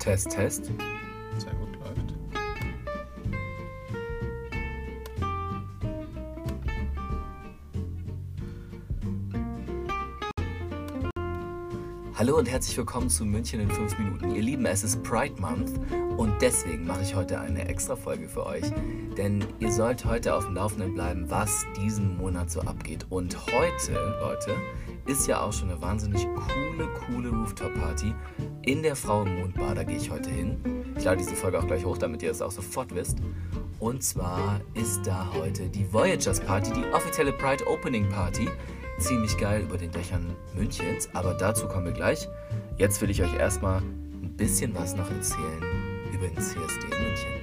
Test, Test. Sehr gut, läuft. Hallo und herzlich willkommen zu München in 5 Minuten. Ihr Lieben, es ist Pride Month und deswegen mache ich heute eine extra Folge für euch. Denn ihr sollt heute auf dem Laufenden bleiben, was diesen Monat so abgeht. Und heute, Leute, ist ja auch schon eine wahnsinnig coole, coole Rooftop-Party in der Frau im Mondbar. Da gehe ich heute hin. Ich lade diese Folge auch gleich hoch, damit ihr es auch sofort wisst. Und zwar ist da heute die Voyagers Party, die offizielle Pride Opening Party. Ziemlich geil über den Dächern Münchens, aber dazu kommen wir gleich. Jetzt will ich euch erstmal ein bisschen was noch erzählen über den CSD in München.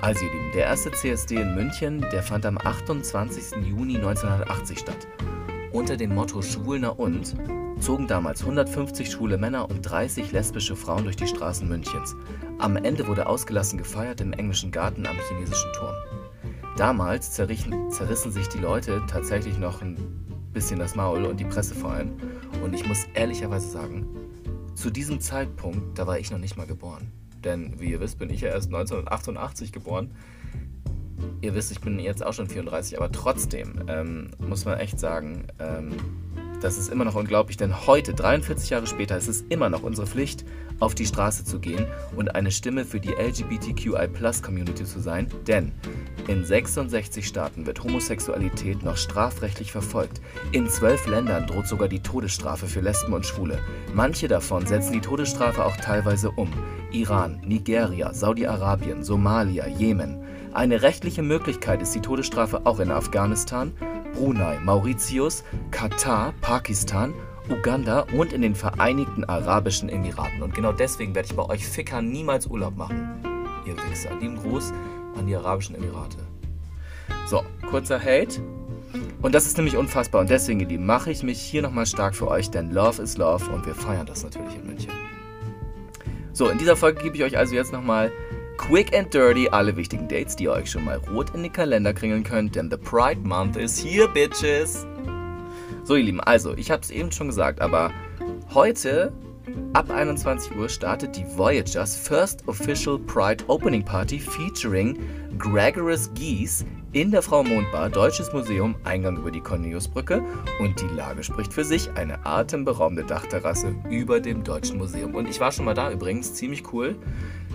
Also ihr Lieben, der erste CSD in München, der fand am 28. Juni 1980 statt. Unter dem Motto Schwulner und zogen damals 150 schwule Männer und 30 lesbische Frauen durch die Straßen Münchens. Am Ende wurde ausgelassen gefeiert im englischen Garten am chinesischen Turm. Damals zerrissen sich die Leute tatsächlich noch ein bisschen das Maul und die Presse vor allem. Und ich muss ehrlicherweise sagen, zu diesem Zeitpunkt, da war ich noch nicht mal geboren. Denn wie ihr wisst, bin ich ja erst 1988 geboren ihr wisst, ich bin jetzt auch schon 34, aber trotzdem ähm, muss man echt sagen, ähm, das ist immer noch unglaublich, denn heute, 43 Jahre später, ist es immer noch unsere Pflicht, auf die Straße zu gehen und eine Stimme für die LGBTQI-Plus-Community zu sein, denn in 66 Staaten wird Homosexualität noch strafrechtlich verfolgt. In zwölf Ländern droht sogar die Todesstrafe für Lesben und Schwule. Manche davon setzen die Todesstrafe auch teilweise um. Iran, Nigeria, Saudi-Arabien, Somalia, Jemen. Eine rechtliche Möglichkeit ist die Todesstrafe auch in Afghanistan, Brunei, Mauritius, Katar, Pakistan, Uganda und in den Vereinigten Arabischen Emiraten. Und genau deswegen werde ich bei euch Ficker niemals Urlaub machen. Ihr Wichser. Lieben Gruß an die Arabischen Emirate. So, kurzer Hate. Und das ist nämlich unfassbar. Und deswegen, ihr Lieben, mache ich mich hier nochmal stark für euch, denn Love is Love und wir feiern das natürlich in München. So, in dieser Folge gebe ich euch also jetzt nochmal Quick and dirty alle wichtigen Dates, die ihr euch schon mal rot in den Kalender kringeln könnt, denn the Pride Month is here, bitches! So, ihr Lieben, also, ich habe es eben schon gesagt, aber heute ab 21 Uhr startet die Voyagers First Official Pride Opening Party featuring Gregorous Geese in der Frau Mondbar, Deutsches Museum, Eingang über die Corneliusbrücke und die Lage spricht für sich, eine atemberaubende Dachterrasse über dem Deutschen Museum. Und ich war schon mal da übrigens, ziemlich cool.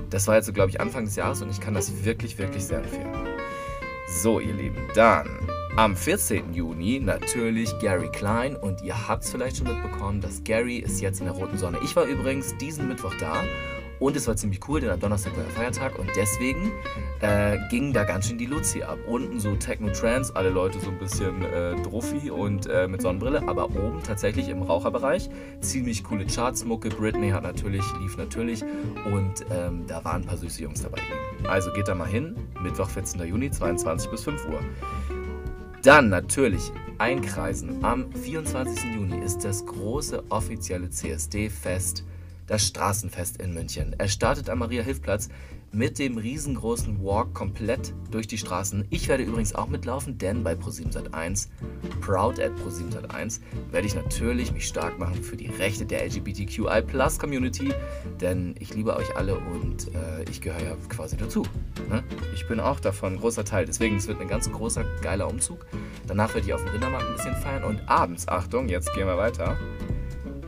Das war jetzt so, glaube ich, Anfang des Jahres und ich kann das wirklich, wirklich sehr empfehlen. So, ihr Lieben, dann am 14. Juni natürlich Gary Klein und ihr habt es vielleicht schon mitbekommen, dass Gary ist jetzt in der roten Sonne. Ich war übrigens diesen Mittwoch da und es war ziemlich cool, denn am Donnerstag war der Feiertag und deswegen äh, ging da ganz schön die Luzi ab. Unten so Techno-Trance, alle Leute so ein bisschen äh, druffi und äh, mit Sonnenbrille, aber oben tatsächlich im Raucherbereich ziemlich coole Charts, Mucke, Britney hat natürlich, lief natürlich und ähm, da waren ein paar süße Jungs dabei. Also geht da mal hin, Mittwoch 14. Juni, 22 bis 5 Uhr. Dann natürlich einkreisen. Am 24. Juni ist das große offizielle CSD-Fest das Straßenfest in München. Er startet am Maria-Hilf-Platz mit dem riesengroßen Walk komplett durch die Straßen. Ich werde übrigens auch mitlaufen, denn bei ProSiebenSat1, proud at ProSiebenSat1, werde ich natürlich mich stark machen für die Rechte der LGBTQI Plus Community, denn ich liebe euch alle und äh, ich gehöre ja quasi dazu. Ne? Ich bin auch davon ein großer Teil, deswegen es wird ein ganz großer, geiler Umzug. Danach werde ich auf dem Rindermarkt ein bisschen feiern und abends, Achtung, jetzt gehen wir weiter.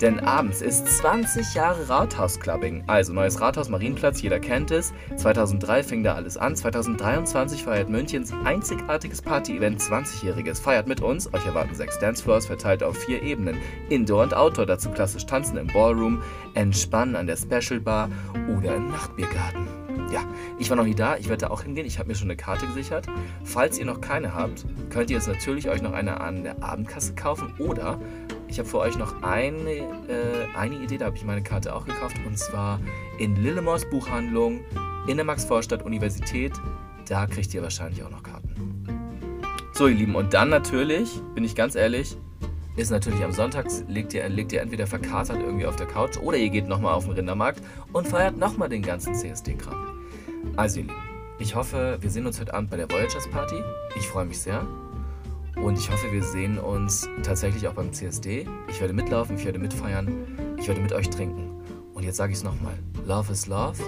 Denn abends ist 20 Jahre Rathausclubbing. Also neues Rathaus Marienplatz, jeder kennt es. 2003 fing da alles an. 2023 feiert Münchens einzigartiges Party-Event 20-Jähriges. Feiert mit uns. Euch erwarten sechs Dancefloors verteilt auf vier Ebenen. Indoor und Outdoor, dazu klassisch tanzen im Ballroom, entspannen an der Special Bar oder im Nachtbiergarten. Ja, ich war noch nie da, ich werde da auch hingehen. Ich habe mir schon eine Karte gesichert. Falls ihr noch keine habt, könnt ihr jetzt natürlich euch noch eine an der Abendkasse kaufen oder ich habe für euch noch eine, äh, eine Idee, da habe ich meine Karte auch gekauft und zwar in Lillemors Buchhandlung in der Max-Vorstadt Universität. Da kriegt ihr wahrscheinlich auch noch Karten. So, ihr Lieben, und dann natürlich, bin ich ganz ehrlich, ist natürlich am Sonntag, legt ihr, legt ihr entweder verkatert irgendwie auf der Couch oder ihr geht nochmal auf den Rindermarkt und feiert nochmal den ganzen CSD-Kram. Also, ihr Lieben, ich hoffe, wir sehen uns heute Abend bei der Voyagers Party. Ich freue mich sehr. Und ich hoffe, wir sehen uns tatsächlich auch beim CSD. Ich werde mitlaufen, ich werde mitfeiern, ich werde mit euch trinken. Und jetzt sage ich es nochmal. Love is love.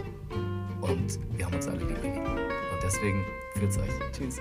Und wir haben uns alle lieb. Und deswegen fühlt's euch. Tschüss.